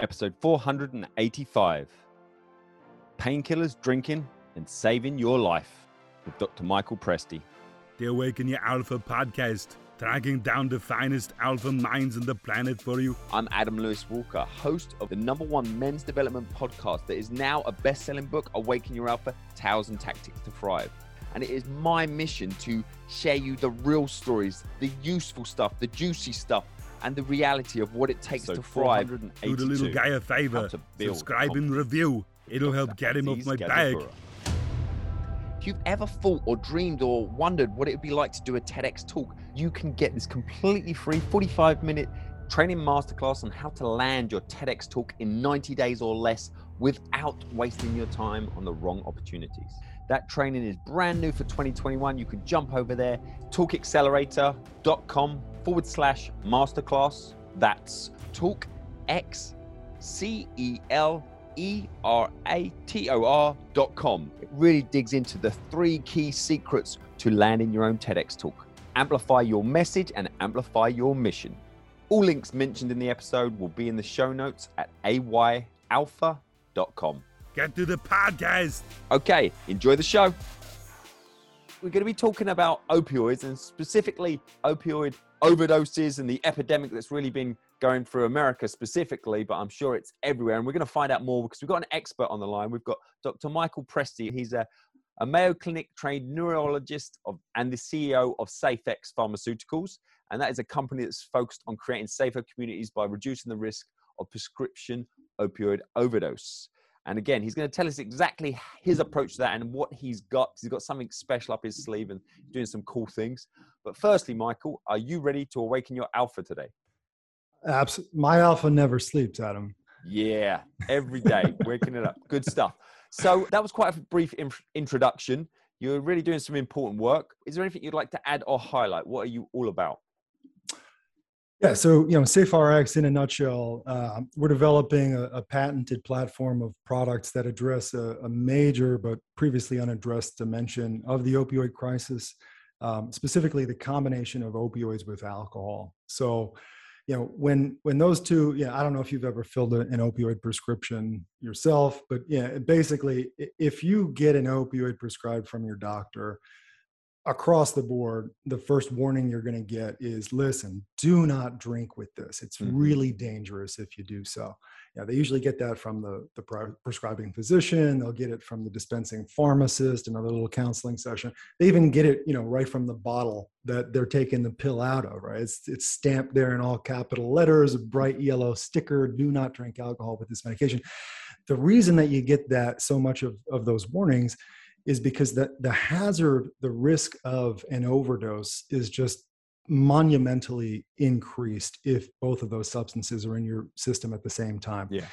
episode 485 Painkillers, Drinking, and Saving Your Life with Dr. Michael Presti. The Awaken Your Alpha podcast, tracking down the finest alpha minds on the planet for you. I'm Adam Lewis Walker, host of the number one men's development podcast that is now a best selling book, Awaken Your Alpha Tales and Tactics to Thrive. And it is my mission to share you the real stories, the useful stuff, the juicy stuff, and the reality of what it takes So to thrive. Do the little guy a favor. Subscribe and review. It'll help get him off my back. If you've ever thought or dreamed or wondered what it would be like to do a TEDx talk, you can get this completely free 45 minute training masterclass on how to land your TEDx talk in 90 days or less without wasting your time on the wrong opportunities. That training is brand new for 2021. You can jump over there, talkaccelerator.com forward slash masterclass. That's talk X C E L E R A T O R dot com. It really digs into the three key secrets to landing your own TEDx talk. Amplify your message and amplify your mission. All links mentioned in the episode will be in the show notes at ayalpha.com. Get to the podcast. Okay, enjoy the show. We're going to be talking about opioids and specifically opioid overdoses and the epidemic that's really been going through America specifically, but I'm sure it's everywhere. And we're going to find out more because we've got an expert on the line. We've got Dr. Michael Presti. He's a, a Mayo Clinic trained neurologist of, and the CEO of SafeRx Pharmaceuticals. And that is a company that's focused on creating safer communities by reducing the risk of prescription opioid overdose. And again, he's going to tell us exactly his mm. approach to that and what he's got. He's got something special up his mm. sleeve and doing some cool things. But firstly, Michael, are you ready to awaken your alpha today? Abs- my alpha never sleeps, Adam. Yeah, every day, waking it up. Good stuff. So that was quite a brief in- introduction. You're really doing some important work. Is there anything you'd like to add or highlight? What are you all about? Yeah, so you know, SafeRx in a nutshell, uh, we're developing a, a patented platform of products that address a, a major but previously unaddressed dimension of the opioid crisis, um, specifically the combination of opioids with alcohol. So, you know, when when those two, yeah, I don't know if you've ever filled a- an opioid prescription yourself, but yeah, basically, if you get an opioid prescribed from your doctor, across the board, the first warning you're going to get is listen, do not drink with this. It's Mhm. really dangerous if you do so. Yeah, they usually get that from the, the prescribing physician. They'll get it from the dispensing pharmacist, another little counseling session. They even get it, you know, right from the bottle that they're taking the pill out of, right? It's, it's stamped there in all capital letters, a bright yellow sticker, do not drink alcohol with this medication. The reason that you get that so much of, of those warnings is because the, the hazard, the risk of an overdose is just monumentally increased if both of those substances are in your system at the same time. Yeah.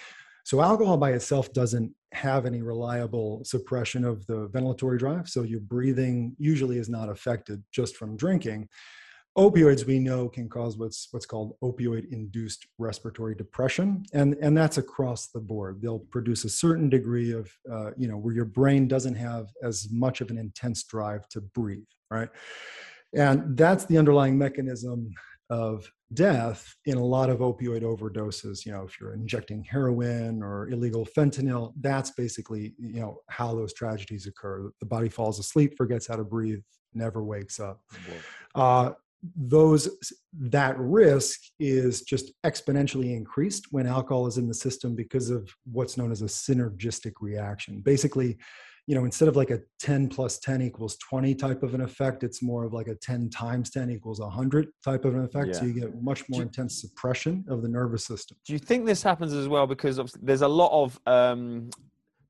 So alcohol by itself doesn't have any reliable suppression of the ventilatory drive. So your breathing usually is not affected just from drinking. Opioids we know can cause what's what's called opioid induced respiratory depression, and and that's across the board. They'll produce a certain degree of uh, you know where your brain doesn't have as much of an intense drive to breathe, right? And that's the underlying mechanism of death in a lot of opioid overdoses. You know, if you're injecting heroin or illegal fentanyl, that's basically you know how those tragedies occur. The body falls asleep, forgets how to breathe, never wakes up. Uh, those that risk is just exponentially increased when alcohol is in the system because of what's known as a synergistic reaction. Basically, you know, instead of like a 10 plus 10 equals 20 type of an effect, it's more of like a 10 times 10 equals 100 type of an effect. So you get much more Do- intense suppression of the nervous system. Do you think this happens as well because there's a lot of um,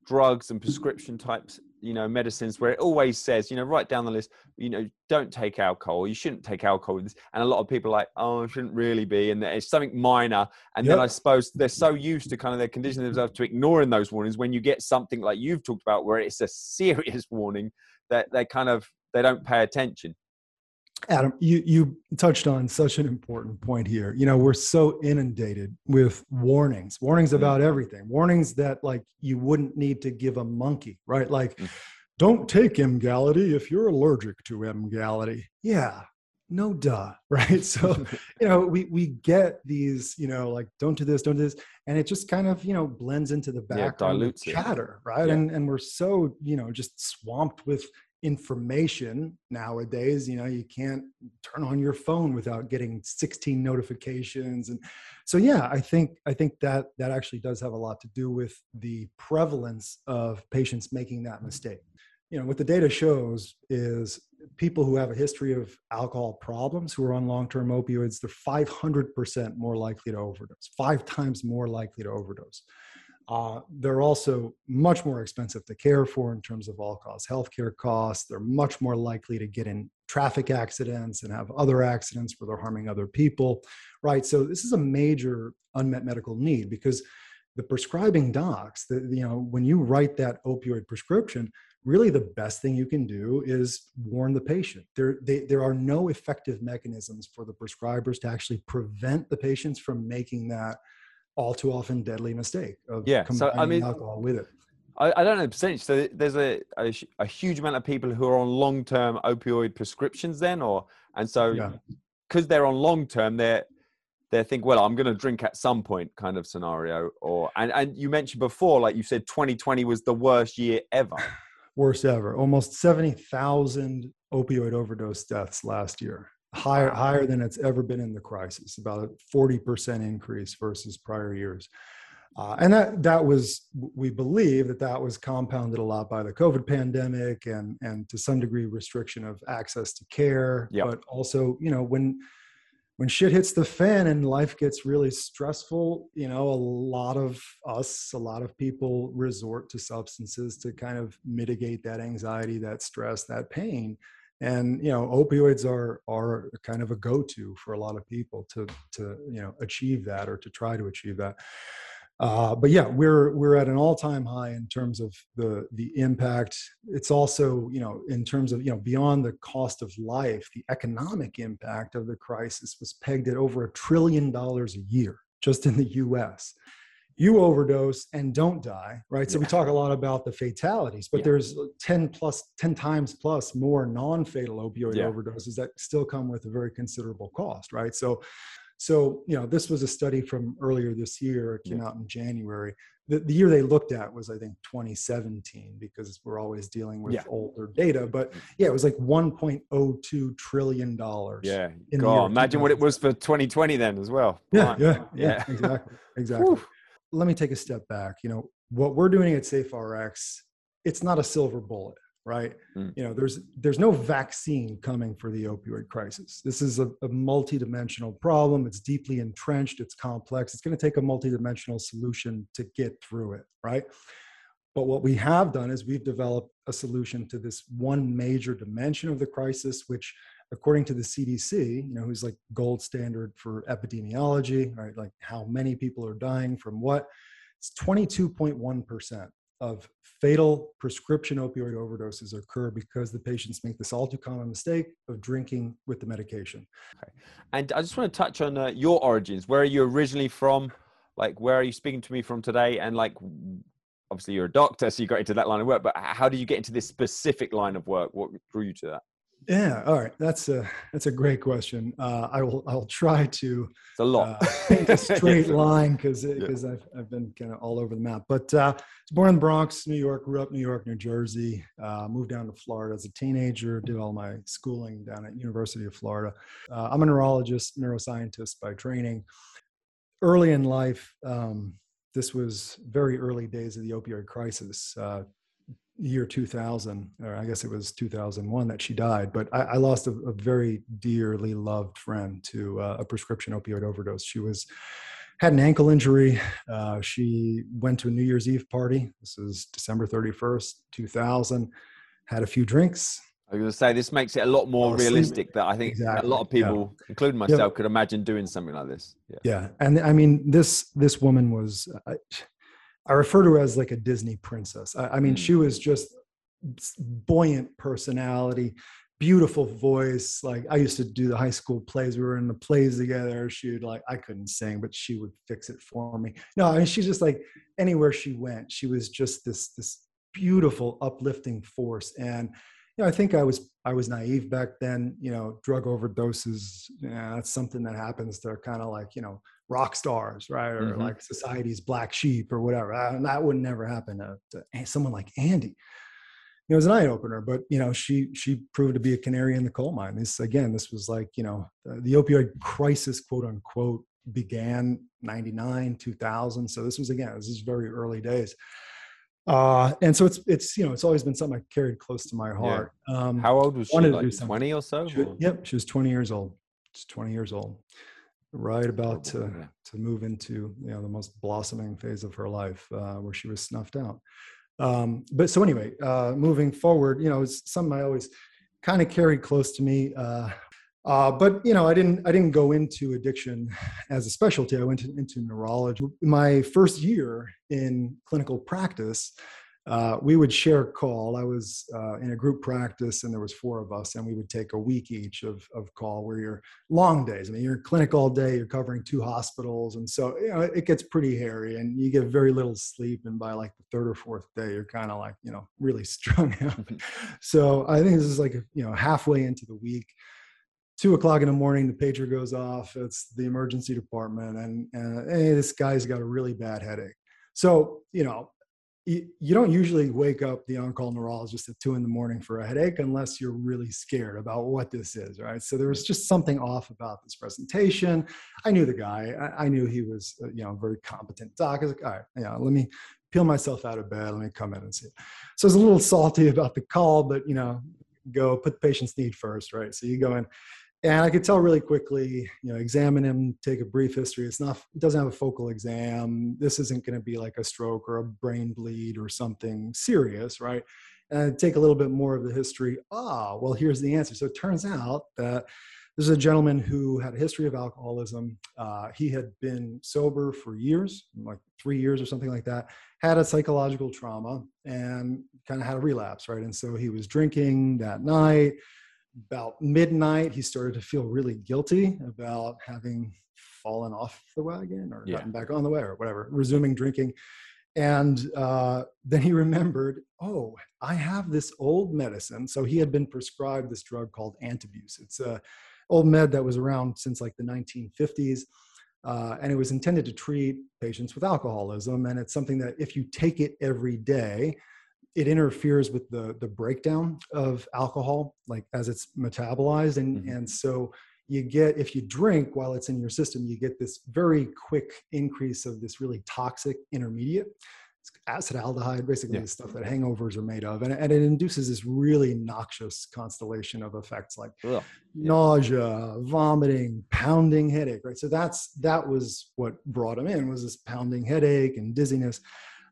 drugs and prescription types, you know, medicines where it always says, you know, right down the list, you know, don't take alcohol. You shouldn't take alcohol. with this. And a lot of people are like, oh, it shouldn't really be, and it's something minor. And then I suppose they're so used to kind of their conditioning themselves to ignoring those warnings. When you get something like you've talked about, where it's a serious warning, that they kind of they don't pay attention. Adam, you you touched on such an important point here. You know, we're so inundated with warnings, warnings about everything, warnings that like you wouldn't need to give a monkey, right? Like, Mm. don't take Emgality if you're allergic to Emgality. Yeah, no duh right so you know we we get these you know like don't do this don't do this and it just kind of you know blends into the background dilutes it. chatter right Yeah. and and we're so you know just swamped with information nowadays you know you can't turn on your phone without getting 16 notifications. And so yeah i think i think that that actually does have a lot to do with the prevalence of patients making that mm-hmm. mistake. You know what the data shows is people who have a history of alcohol problems who are on long-term opioids they're 500% more likely to overdose five times more likely to overdose uh, they're also much more expensive to care for in terms of all-cause healthcare costs they're much more likely to get in traffic accidents and have other accidents where they're harming other people right so this is a major unmet medical need because the prescribing docs the, you know when you write that opioid prescription really the best thing you can do is warn the patient. There, they, there are no effective mechanisms for the prescribers to actually prevent the patients from making that all too often deadly mistake of Yeah, so, I combining mean- alcohol with it. I, I don't know the percentage. So there's a, a, a huge amount of people who are on long term opioid prescriptions then, or and so Yeah. because they're on long term, they're they think, well, I'm going to drink at some point, kind of scenario. Or and and you mentioned before, like you said, 2020 was the worst year ever. Worst ever. Almost 70,000 opioid overdose deaths last year. Higher, higher than it's ever been in the crisis, about a 40% increase versus prior years. Uh, and that that was we believe that that was compounded a lot by the COVID pandemic and and to some degree restriction of access to care. Yep. But also, you know, when when shit hits the fan and life gets really stressful, you know, a lot of us, a lot of people resort to substances to kind of mitigate that anxiety, that stress, that pain. And you know, opioids are are kind of a go-to for a lot of people to to you know achieve that or to try to achieve that. Uh, but yeah, we're we're at an all-time high in terms of the the impact. It's also you know in terms of you know beyond the cost of life, the economic impact of the crisis was pegged at over a trillion dollars a year just in the U.S. You overdose and don't die, right? So we talk a lot about the fatalities, but Yeah. there's 10 plus 10 times plus more non-fatal opioid Yeah. overdoses that still come with a very considerable cost, right? So so, you know, this was a study from earlier this year. It came out in January. The, the year they looked at was, I think, 2017, because we're always dealing with Yeah. older data. But yeah, it was like 1.02 trillion dollars. Yeah, God, imagine what it was for 2020 then as well. Yeah, yeah, yeah, Yeah. exactly, exactly. Let me take a step back. You know, what we're doing at SafeRx, it's not a silver bullet, right? Mm. You know, there's there's no vaccine coming for the opioid crisis. This is a, a multidimensional problem. It's deeply entrenched. It's complex. It's going to take a multidimensional solution to get through it, right? But what we have done is we've developed a solution to this one major dimension of the crisis, which according to the CDC, you know, who's like gold standard for epidemiology, right? Like how many people are dying from what? It's 22.1% of fatal prescription opioid overdoses occur because the patients make this all too common mistake of drinking with the medication. Okay. And I just want to touch on uh, your origins. Where are you originally from? Like, where are you speaking to me from today? And like, obviously you're a doctor, so you got into that line of work. But how did you get into this specific line of work? What drew you to that? Yeah, all right, that's a that's a great question. Uh, I will I'll try to It's a lot. uh, paint a straight line because because I've I've been kind of all over the map. But uh, I was born in the Bronx, New York. Grew up New York, New Jersey. Uh, moved down to Florida as a teenager. Did all my schooling down at University of Florida. Uh, I'm a neurologist, neuroscientist by training. Early in life, um, this was very early days of the opioid crisis. Uh, year 2000 or i guess it was 2001 that she died but i, I lost a, a very dearly loved friend to uh, a prescription opioid overdose she was had an ankle injury uh, she went to a new year's eve party this is december 31st 2000 had a few drinks I was going to say this makes it a lot more asleep. realistic. That I think Exactly, a lot of yeah. people, including myself, could imagine doing something like this. Yeah. yeah and i mean this this woman was i, I refer to her as like a disney princess. I, I mean Mm. she was just buoyant personality beautiful voice. Like i used to do the high school plays. We were in the plays together. She would like i couldn't sing but she would fix it for me. No i mean she's just like anywhere she went she was just this this beautiful uplifting force. And you know, I think I was I was naive back then. You know, drug overdoses. Yeah, that's something that happens to kind of like you know rock stars, right, or mm-hmm. like society's black sheep or whatever. And that would never happen to, to someone like Andy. It was an eye opener, but you know, she she proved to be a canary in the coal mine. This again, this was like you know, the, the opioid crisis, quote unquote, began 99 2000 so this was again this is very early days uh, and so it's it's you know it's always been something I carried close to my heart. Yeah. Um, How old was she? Like twenty or so? She, yep, she was twenty years old. She's twenty years old, right about to yeah. to move into you know the most blossoming phase of her life, uh, where she was snuffed out. Um, but so anyway, uh, moving forward, you know, it's something I always kind of carried close to me. Uh, uh, but you know, I didn't I didn't go into addiction as a specialty. I went to, into neurology. My first year in clinical practice, uh, we would share call. I was uh, in a group practice, and there was four of us, and we would take a week each of of call, where you're long days. I mean, you're in clinic all day. You're covering two hospitals, and so you know it gets pretty hairy, and you get very little sleep. And by like the third or fourth day, you're kind of like you know really strung out. so I think this is like you know halfway into the week two o'clock in the morning, the pager goes off. It's the emergency department, and, and hey, this guy's got a really bad headache. So, you know, you, you don't usually wake up the on-call neurologist at two in the morning for a headache unless you're really scared about what this is, right? So there was just something off about this presentation. I knew the guy. I, I knew he was, uh, you know, very competent doc. I was like, all right, know, let me peel myself out of bed. Let me come in and see. So I was a little salty about the call, but you know, go put the patient's need first, right? So you go in and I could tell really quickly, you know, examine him, take a brief history. It's not, it doesn't have a focal exam. This isn't going to be like a stroke or a brain bleed or something serious, right? And take a little bit more of the history. Ah, well, here's the answer. So it turns out that this is a gentleman who had a history of alcoholism. Uh, he had been sober for years, like three years or something like that, had a psychological trauma and kind of had a relapse, right? And so he was drinking that night about midnight, he started to feel really guilty about having fallen off the wagon or yeah. gotten back on the way or whatever, resuming drinking. And uh, then he remembered, oh, I have this old medicine. So he had been prescribed this drug called Antabuse. It's a old med that was around since like the 1950s. Uh, and it was intended to treat patients with alcoholism. And it's something that if you take it every day, it interferes with the the breakdown of alcohol like as it's metabolized. And mm-hmm. and so you get if you drink while it's in your system you get this very quick increase of this really toxic intermediate. It's acetaldehyde basically yeah. the stuff that hangovers are made of. And, and it induces this really noxious constellation of effects like nausea vomiting pounding headache right? So that's that was what brought him in was this pounding headache and dizziness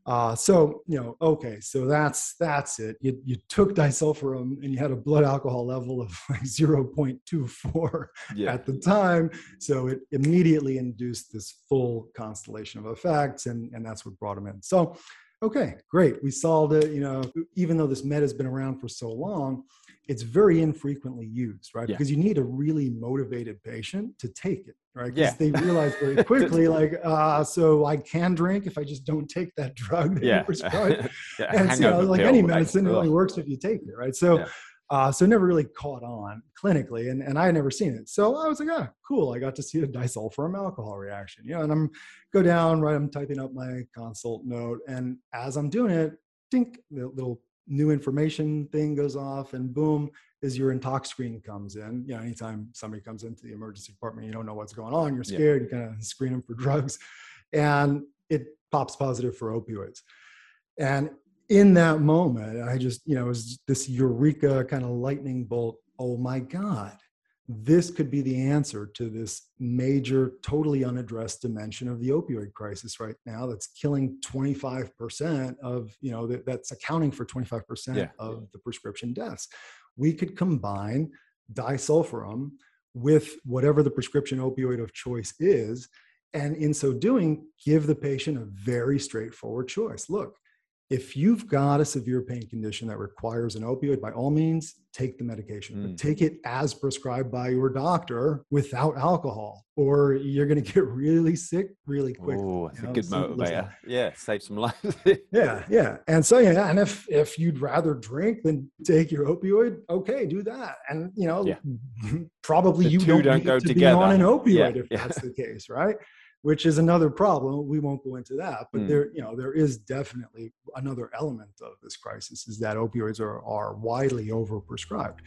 uh, so you know, okay, so that's that's it. You, you took disulfiram and you had a blood alcohol level of like 0.24 yeah. at the time, so it immediately induced this full constellation of effects, and and that's what brought him in. So, okay, great, we solved it. You know, even though this med has been around for so long, it's very infrequently used, right? Yeah. Because you need a really motivated patient to take it, right? Because yeah. they realize very quickly, like, uh, so I can drink if I just don't take that drug that yeah. you prescribed. yeah, and so, you know, like any medicine, it only works if you take it, right? So, yeah. uh, so never really caught on clinically, and, and I had never seen it. So I was like, ah, cool. I got to see a disulfiram alcohol reaction, you know, and I'm go down, right? I'm typing up my consult note, and as I'm doing it, think the little new information thing goes off and boom is your intox screen comes in. You know anytime somebody comes into the emergency department you don't know what's going on you're scared yeah. you kind of screen them for drugs. And it pops positive for opioids. And in that moment i just you know it was this eureka kind of lightning bolt oh my god this could be the answer to this major, totally unaddressed dimension of the opioid crisis right now that's killing 25% of, you know, that, that's accounting for 25% yeah. of the prescription deaths. We could combine disulfiram with whatever the prescription opioid of choice is. And in so doing, give the patient a very straightforward choice. Look, if you've got a severe pain condition that requires an opioid, by all means, take the medication, but Mm. take it as prescribed by your doctor without alcohol, or you're going to get really sick really quick. Oh, it's you a good motivator. Yeah, save some lives. Yeah, yeah. And so yeah, and if if you'd rather drink than take your opioid, okay, do that. And you know, Yeah. probably The you two don't, don't need go to together. be on an opioid Yeah, if yeah. that's the case, right? Which is another problem. We won't go into that, but Mm. there, you know, there is definitely another element of this crisis is that opioids are are widely overprescribed.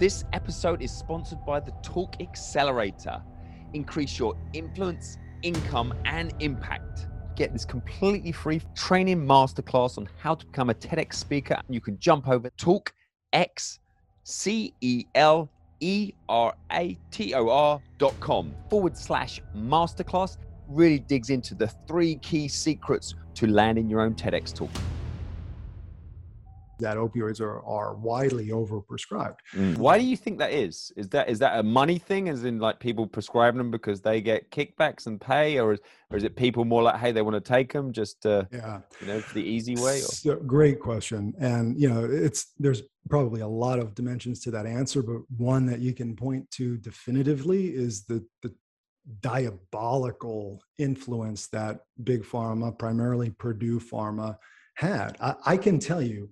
This episode is sponsored by the Talk Accelerator. Increase your influence, income, and impact. Get this completely free training masterclass on how to become a TEDx speaker. And you can jump over Talk X C E L E R A T O R dot com forward slash masterclass. Really digs into the three key secrets to landing your own TEDx talk. That opioids are are widely overprescribed. Why do you think that is? Is that is that a money thing, as in like people prescribing them because they get kickbacks and pay, or is or is it people more like, hey, they want to take them just uh, Yeah. you know for the easy way? Or? So, great question, and you know, it's there's probably a lot of dimensions to that answer, but one that you can point to definitively is the the diabolical influence that big pharma, primarily Purdue Pharma, had. I, I can tell you,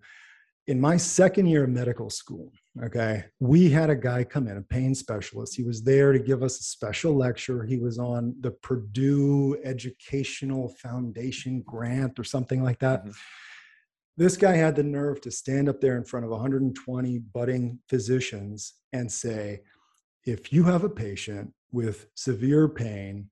in my second year of medical school, okay, we had a guy come in, a pain specialist. He was there to give us a special lecture. He was on the Purdue Educational Foundation grant or something like that. Mhm. This guy had the nerve to stand up there in front of 120 budding physicians and say, if you have a patient with severe pain,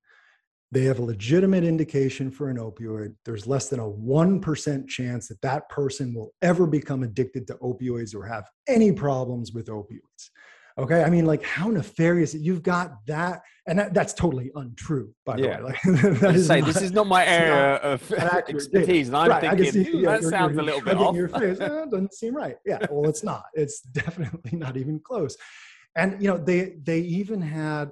they have a legitimate indication for an opioid. There's less than a 1% chance that that person will ever become addicted to opioids or have any problems with opioids. Okay. I mean, like, how nefarious you've got that. And that, that's totally untrue, by Yeah. the way. Like, that is say not- this is not my area not of expertise, and I'm Right, thinking see, "Hmm, yeah, that you're- sounds you're a little bit off. Your face. "Eh, doesn't seem right. Yeah, well, it's not. It's definitely not even close. And you know, they they even had,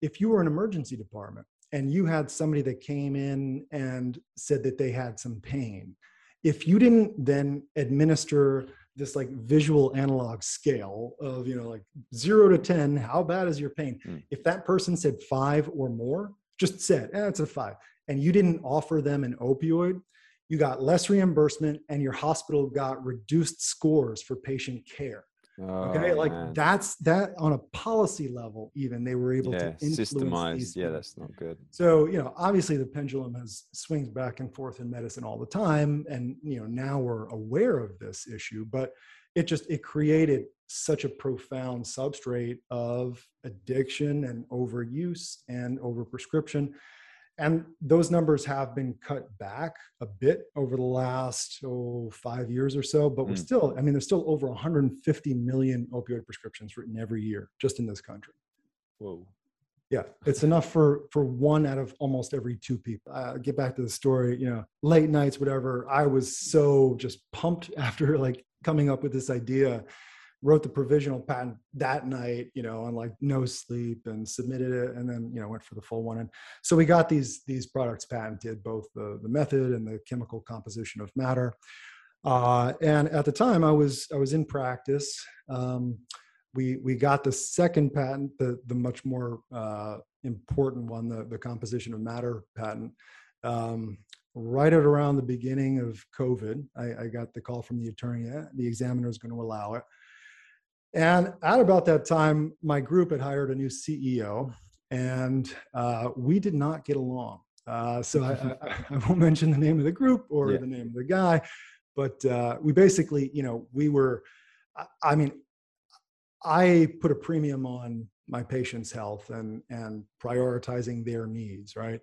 if you were an emergency department and you had somebody that came in and said that they had some pain, if you didn't then administer this like visual analog scale of you know like zero to ten, how bad is your pain? Mm. If that person said five or more, just said, eh, it's a five, and you didn't offer them an opioid, you got less reimbursement and your hospital got reduced scores for patient care okay Oh, like man. that's that on a policy level even they were able yeah, to influence these Yeah, that's not good. so you know obviously the pendulum has swings back and forth in medicine all the time and you know now we're aware of this issue but it just it created such a profound substrate of addiction and overuse and overprescription and those numbers have been cut back a bit over the last oh five years or so but we're Mm. still i mean there's still over 150 million opioid prescriptions written every year just in this country Whoa. yeah, it's enough for for one out of almost every two people. Uh, get back to the story. You know, late nights, whatever. I was so just pumped after like coming up with this idea. Wrote the provisional patent that night. You know, on like no sleep, and submitted it, and then you know went for the full one. And so we got these these products patented, both the the method and the chemical composition of matter. Uh, and at the time, I was I was in practice. Um, we we got the second patent, the the much more uh, important one, the the composition of matter patent. Um, right at around the beginning of COVID, I, I got the call from the attorney. "Eh, The examiner is going to allow it. And at about that time, my group had hired a new CEO, and uh, we did not get along. Uh, so I, I, I won't mention the name of the group or Yeah. the name of the guy, but uh, we basically, you know, we were. I, I mean, I put a premium on my patients' health and and prioritizing their needs, right?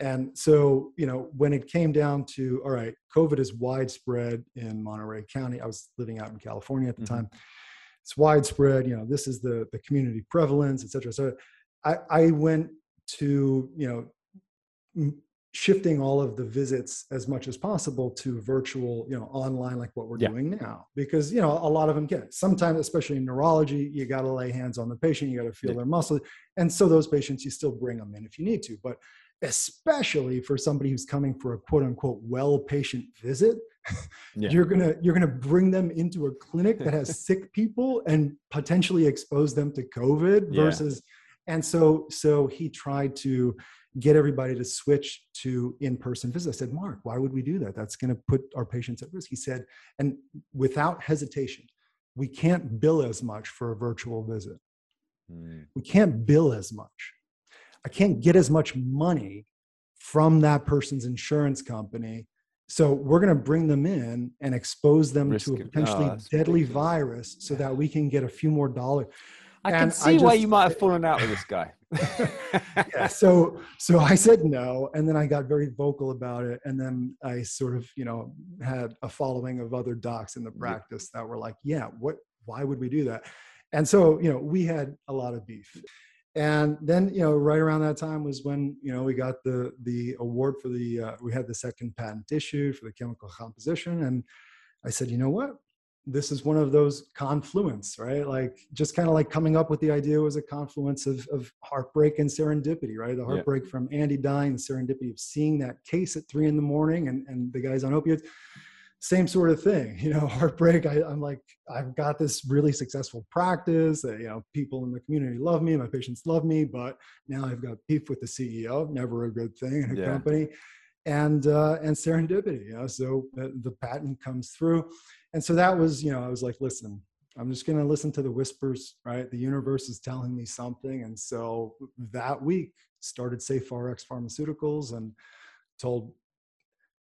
And so, you know, when it came down to all right, COVID is widespread in Monterey County. I was living out in California at the Mhm. time. It's widespread. You know, this is the the community prevalence, et cetera. So, I I went to you know m- shifting all of the visits as much as possible to virtual, you know, online, like what we're Yeah. doing now, because you know a lot of them get. Sometimes, especially in neurology, you got to lay hands on the patient, you got to feel Yeah. their muscle, and so those patients you still bring them in if you need to. But especially for somebody who's coming for a quote unquote well patient visit. Yeah. You're gonna you're gonna bring them into a clinic that has sick people and potentially expose them to COVID Yeah. versus and so so he tried to get everybody to switch to in-person visits. I said, Mark, why would we do that? That's going to put our patients at risk. He said, and without hesitation, we can't bill as much for a virtual visit. Mm. We can't bill as much. I can't get as much money from that person's insurance company. So we're going to bring them in and expose them Risk to a potentially Oh, deadly ridiculous. virus so that we can get a few more dollars. I can see I why you might have fallen out with this guy. yeah, so so I said no, and then I got very vocal about it, and then I sort of you know had a following of other docs in the practice that were like, yeah, what? Why would we do that? And so you know we had a lot of beef, and then you know right around that time was when you know we got the the award for the uh, we had the second patent issued for the chemical composition, and I said, you know what? this is one of those confluence, right? Like just kind of like coming up with the idea was a confluence of, of heartbreak and serendipity, right? The Yeah. heartbreak from Andy dying, the serendipity of seeing that case at three in the morning and, and the guys on opiates. Same sort of thing, you know, heartbreak. I, I'm like, I've got this really successful practice. That, you know, people in the community love me, my patients love me, but now I've got beef with the CEO. Never a good thing in a Yeah. company, and uh, and serendipity. You know, so the, patent comes through, and so that was, you know, I was like, listen, I'm just going to listen to the whispers, right? The universe is telling me something. And so that week started Safe RX Pharmaceuticals and told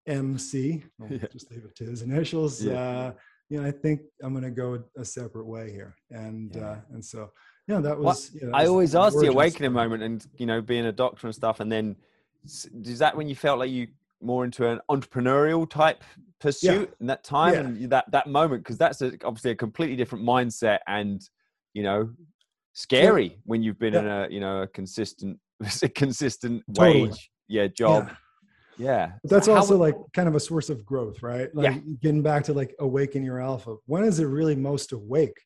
MC, I'll Yeah. just leave it to his initials. Yeah. Uh, you know, I think I'm going to go a separate way here. And, Yeah. uh, and so, yeah, that Well, was, you know, I always ask the awakening story. moment, and you know, being a doctor and stuff, and then is that when you felt like you more into an entrepreneurial type pursuit in that time Yeah. and that that moment because that's a, obviously a completely different mindset and you know scary when you've been in a you know a consistent a consistent Totally. wage yeah job Yeah. yeah, But that's How also would- like kind of a source of growth, right? Like getting back to like awaken your alpha. When is it really most awake?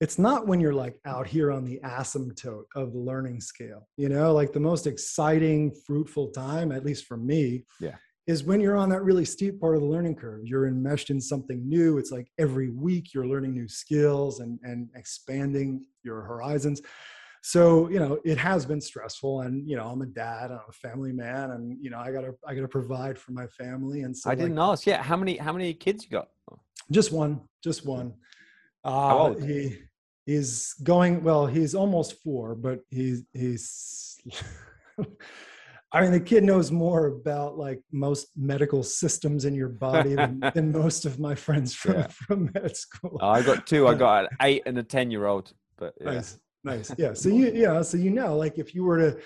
It's not when you're like out here on the asymptote of the learning scale, you know, like the most exciting, fruitful time, at least for me, Yeah. is when you're on that really steep part of the learning curve. You're enmeshed in something new. It's like every week you're learning new skills and, and expanding your horizons so you know it has been stressful and you know i'm a dad i'm a family man and you know i gotta i gotta provide for my family and so i like, didn't ask yeah how many how many kids you got just one just one uh How old? he he's going well he's almost four but he's he's I mean, the kid knows more about like most medical systems in your body than, than most of my friends from, Yeah. from med school. Oh, i got two i got an eight and a ten year old but yeah. Nice, nice. Yeah. So you, yeah. So you know, like if you were to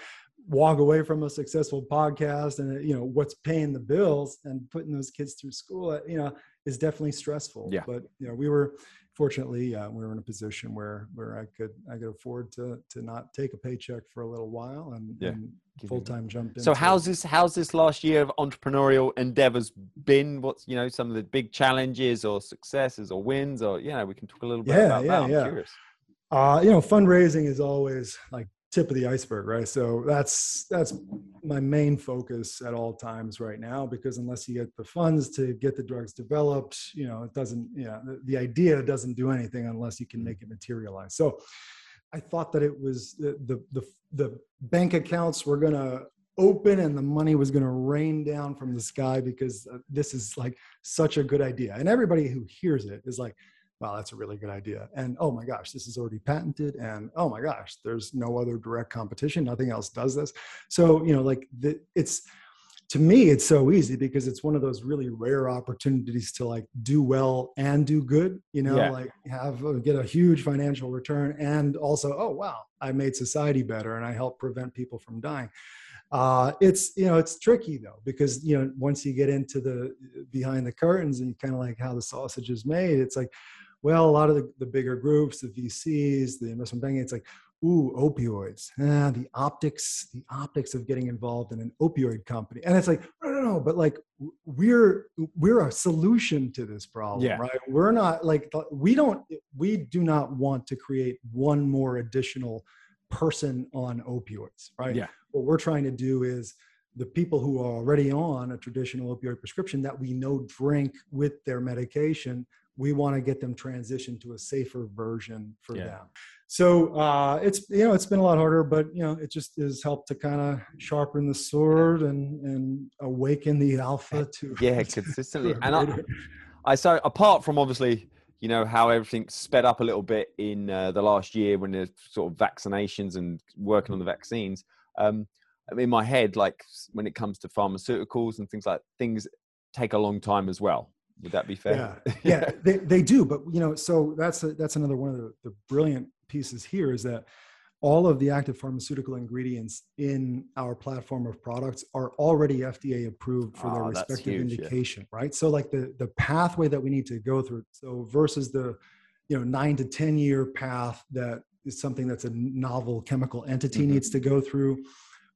walk away from a successful podcast and you know what's paying the bills and putting those kids through school, uh, you know, is definitely stressful. Yeah. But you know, we were fortunately uh, we were in a position where where I could I could afford to to not take a paycheck for a little while and, Yeah. and full-time jump in. So how's this how's this last year of entrepreneurial endeavors been? What's you know some of the big challenges or successes or wins or you know we can talk a little bit Yeah, about yeah, that. I'm yeah. curious. Uh, you know, fundraising is always like tip of the iceberg, right? So that's that's my main focus at all times right now because unless you get the funds to get the drugs developed, you know, it doesn't, you know, the, the idea doesn't do anything unless you can make it materialize. So I thought that it was the the the, the bank accounts were going to open and the money was going to rain down from the sky because uh, this is like such a good idea. And everybody who hears it is like wow, that's a really good idea. And oh my gosh, this is already patented. And oh my gosh, there's no other direct competition. Nothing else does this. So, you know, like the, it's, to me, it's so easy because it's one of those really rare opportunities to like do well and do good, you know, Yeah. like have, get a huge financial return. And also, oh, wow, I made society better and I helped prevent people from dying. Uh, it's you know it's tricky though because you know once you get into the behind the curtains and kind of like how the sausage is made, it's like well, a lot of the, the bigger groups, the VCs, the investment banking, it's like, ooh, opioids. Ah, the optics, the optics of getting involved in an opioid company. And it's like, no, no, no, but like we're we're a solution to this problem, Yeah. right? We're not like we don't we do not want to create one more additional person on opioids, right? Yeah. What we're trying to do is the people who are already on a traditional opioid prescription that we know drink with their medication we want to get them transitioned to a safer version for yeah. them. So uh, it's you know it's been a lot harder but you know it just has helped to kind of sharpen the sword and and awaken the alpha to yeah consistently. and I, I so apart from obviously you know how everything sped up a little bit in uh, the last year when there's sort of vaccinations and working on the vaccines um, in my head like when it comes to pharmaceuticals and things like things take a long time as well would that be fair yeah, yeah they, they do but you know so that's a, that's another one of the, the brilliant pieces here is that all of the active pharmaceutical ingredients in our platform of products are already FDA approved for their oh, respective huge, indication, yeah. right? So like the the pathway that we need to go through. So versus the you know nine to ten year path that is something that's a novel chemical entity mm-hmm. needs to go through.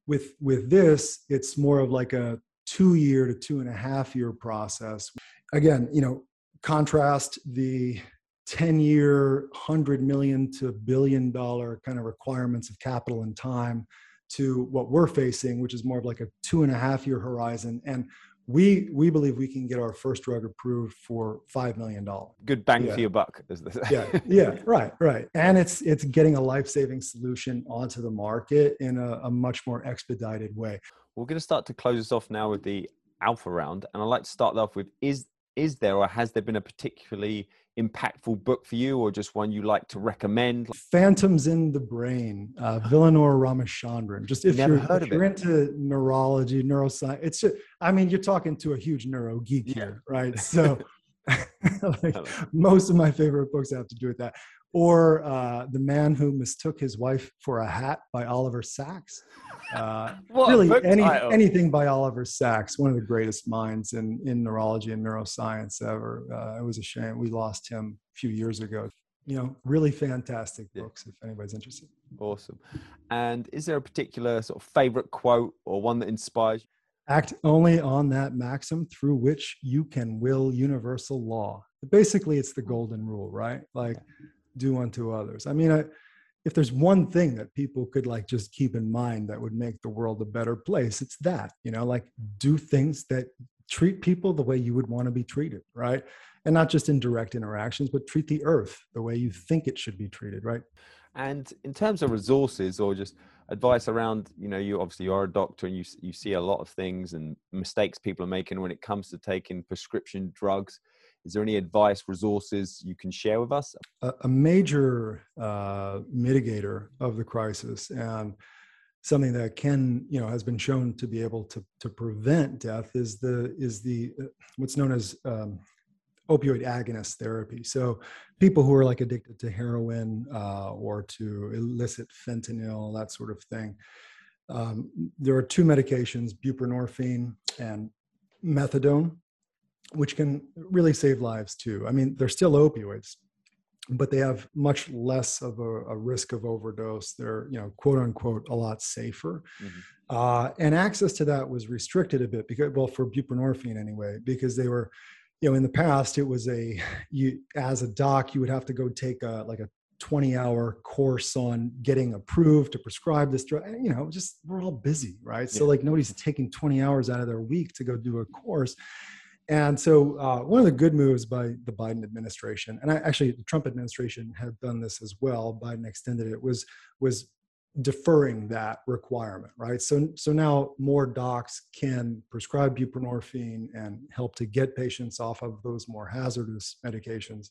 With with this, it's more of like a two year to two and a half year process. Again, you know, contrast the 10 year, 100 million to billion dollar kind of requirements of capital and time to what we're facing, which is more of like a two and a half year horizon. And we we believe we can get our first drug approved for five million dollars. Good bang yeah. for your buck, is this? yeah, yeah, right, right. And it's it's getting a life saving solution onto the market in a, a much more expedited way. We're going to start to close this off now with the alpha round, and I'd like to start off with is is there or has there been a particularly impactful book for you or just one you like to recommend? Phantoms in the Brain, uh, Vilayanur Ramachandran. Just if Never you're, if you're into neurology, neuroscience, it's just, I mean, you're talking to a huge neuro geek yeah. here, right? So like, most of my favorite books have to do with that. Or uh, The Man Who Mistook His Wife for a Hat by Oliver Sacks. Uh, really, any, anything by Oliver Sacks, one of the greatest minds in, in neurology and neuroscience ever. Uh, it was a shame. We lost him a few years ago. You know, really fantastic books if anybody's interested. Awesome. And is there a particular sort of favorite quote or one that inspires you? Act only on that maxim through which you can will universal law. Basically, it's the golden rule, right? Like, do unto others. I mean, I, if there's one thing that people could like just keep in mind that would make the world a better place it's that you know like mm. do things that treat people the way you would want to be treated right? And not just in direct interactions but treat the earth the way you think it should be treated right? And in terms of resources or just advice around you know you obviously you're a doctor and you you see a lot of things and mistakes people are making when it comes to taking prescription drugs is there any advice, resources you can share with us? A, a major uh, mitigator of the crisis and something that can, you know, has been shown to be able to to prevent death is the is the uh, what's known as um, opioid agonist therapy. So people who are like addicted to heroin uh, or to illicit fentanyl, that sort of thing. Um, there are two medications, buprenorphine and methadone, which can really save lives too. I mean, they're still opioids, but they have much less of a, a risk of overdose. They're, you know, quote unquote, a lot safer. Mm-hmm. Uh, and access to that was restricted a bit because, well, for buprenorphine anyway, because they were, you know, in the past it was a, you as a doc, you would have to go take a like a 20 hour course on getting approved to prescribe this drug. You know, just we're all busy, right? Yeah. So like nobody's taking 20 hours out of their week to go do a course. And so, uh, one of the good moves by the Biden administration, and I, actually the Trump administration had done this as well. Biden extended it was was deferring that requirement, right? So, so now more docs can prescribe buprenorphine and help to get patients off of those more hazardous medications.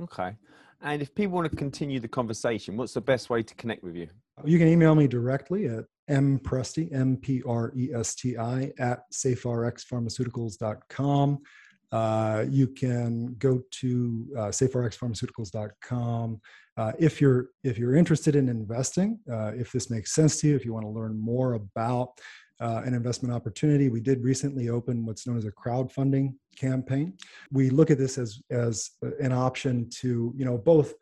Okay. And if people want to continue the conversation, what's the best way to connect with you? You can email me directly at mpresti, M-P-R-E-S-T-I, at saferxpharmaceuticals.com. Uh, you can go to uh, saferxpharmaceuticals.com uh, if you're if you're interested in investing. Uh, if this makes sense to you, if you want to learn more about uh, an investment opportunity, we did recently open what's known as a crowdfunding campaign. We look at this as as an option to you know both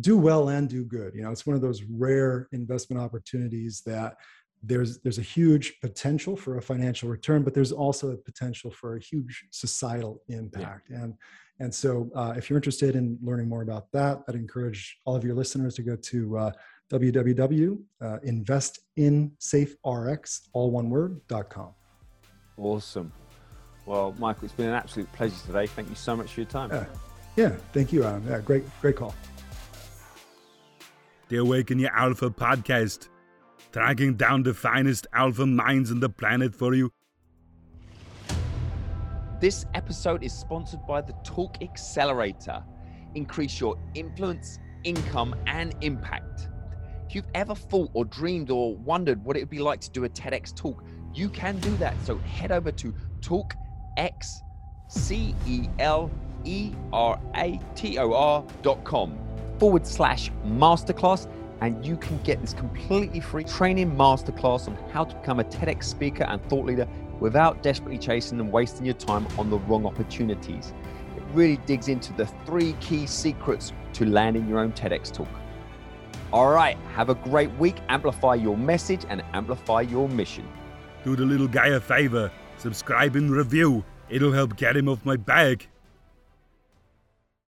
do well and do good. You know, it's one of those rare investment opportunities that there's there's a huge potential for a financial return, but there's also a potential for a huge societal impact. Yeah. And and so, uh, if you're interested in learning more about that, I'd encourage all of your listeners to go to uh, www.investinsafeRx, all one word, .com. Awesome. Well, Michael, it's been an absolute pleasure today. Thank you so much for your time. Yeah, yeah thank you. Um, yeah, great, great call. The Awaken Your Alpha podcast, tracking down the finest alpha minds on the planet for you. This episode is sponsored by the Talk Accelerator. Increase your influence, income, and impact. If you've ever thought or dreamed or wondered what it would be like to do a TEDx talk, you can do that. So head over to Talk X C E L E R A T O R dot com forward slash masterclass and you can get this completely free training masterclass on how to become a TEDx speaker and thought leader without desperately chasing and wasting your time on the wrong opportunities. It really digs into the three key secrets to landing your own TEDx talk. All right, have a great week, amplify your message, and amplify your mission. Do the little guy a favor, subscribe and review. It'll help get him off my back.